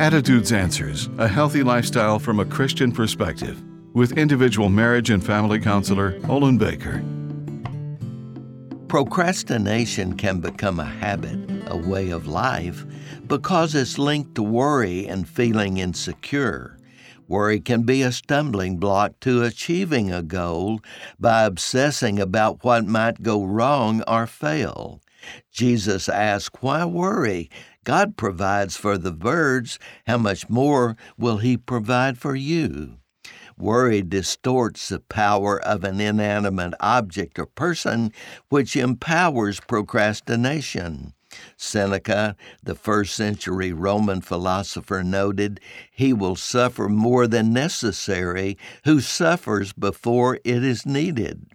Attitudes Answers A Healthy Lifestyle from a Christian Perspective with individual marriage and family counselor Olin Baker. Procrastination can become a habit, a way of life, because it's linked to worry and feeling insecure. Worry can be a stumbling block to achieving a goal by obsessing about what might go wrong or fail. Jesus asked, Why worry? God provides for the birds. How much more will He provide for you? Worry distorts the power of an inanimate object or person, which empowers procrastination. Seneca, the first century Roman philosopher, noted, He will suffer more than necessary who suffers before it is needed.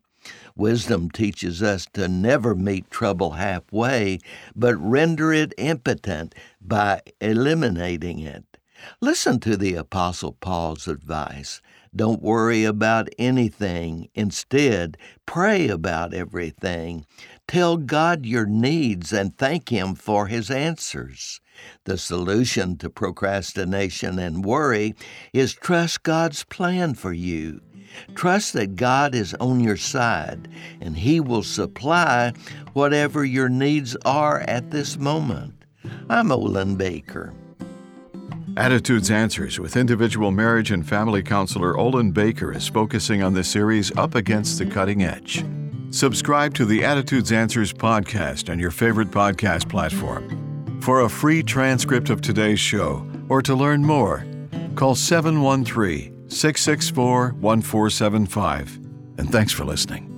Wisdom teaches us to never meet trouble halfway, but render it impotent by eliminating it. Listen to the Apostle Paul's advice. Don't worry about anything. Instead, pray about everything. Tell God your needs and thank Him for His answers. The solution to procrastination and worry is trust God's plan for you. Trust that God is on your side and He will supply whatever your needs are at this moment. I'm Olin Baker. Attitudes Answers with individual marriage and family counselor Olin Baker is focusing on the series Up Against the Cutting Edge. Subscribe to the Attitudes Answers podcast on your favorite podcast platform. For a free transcript of today's show or to learn more, call 713 664 1475. And thanks for listening.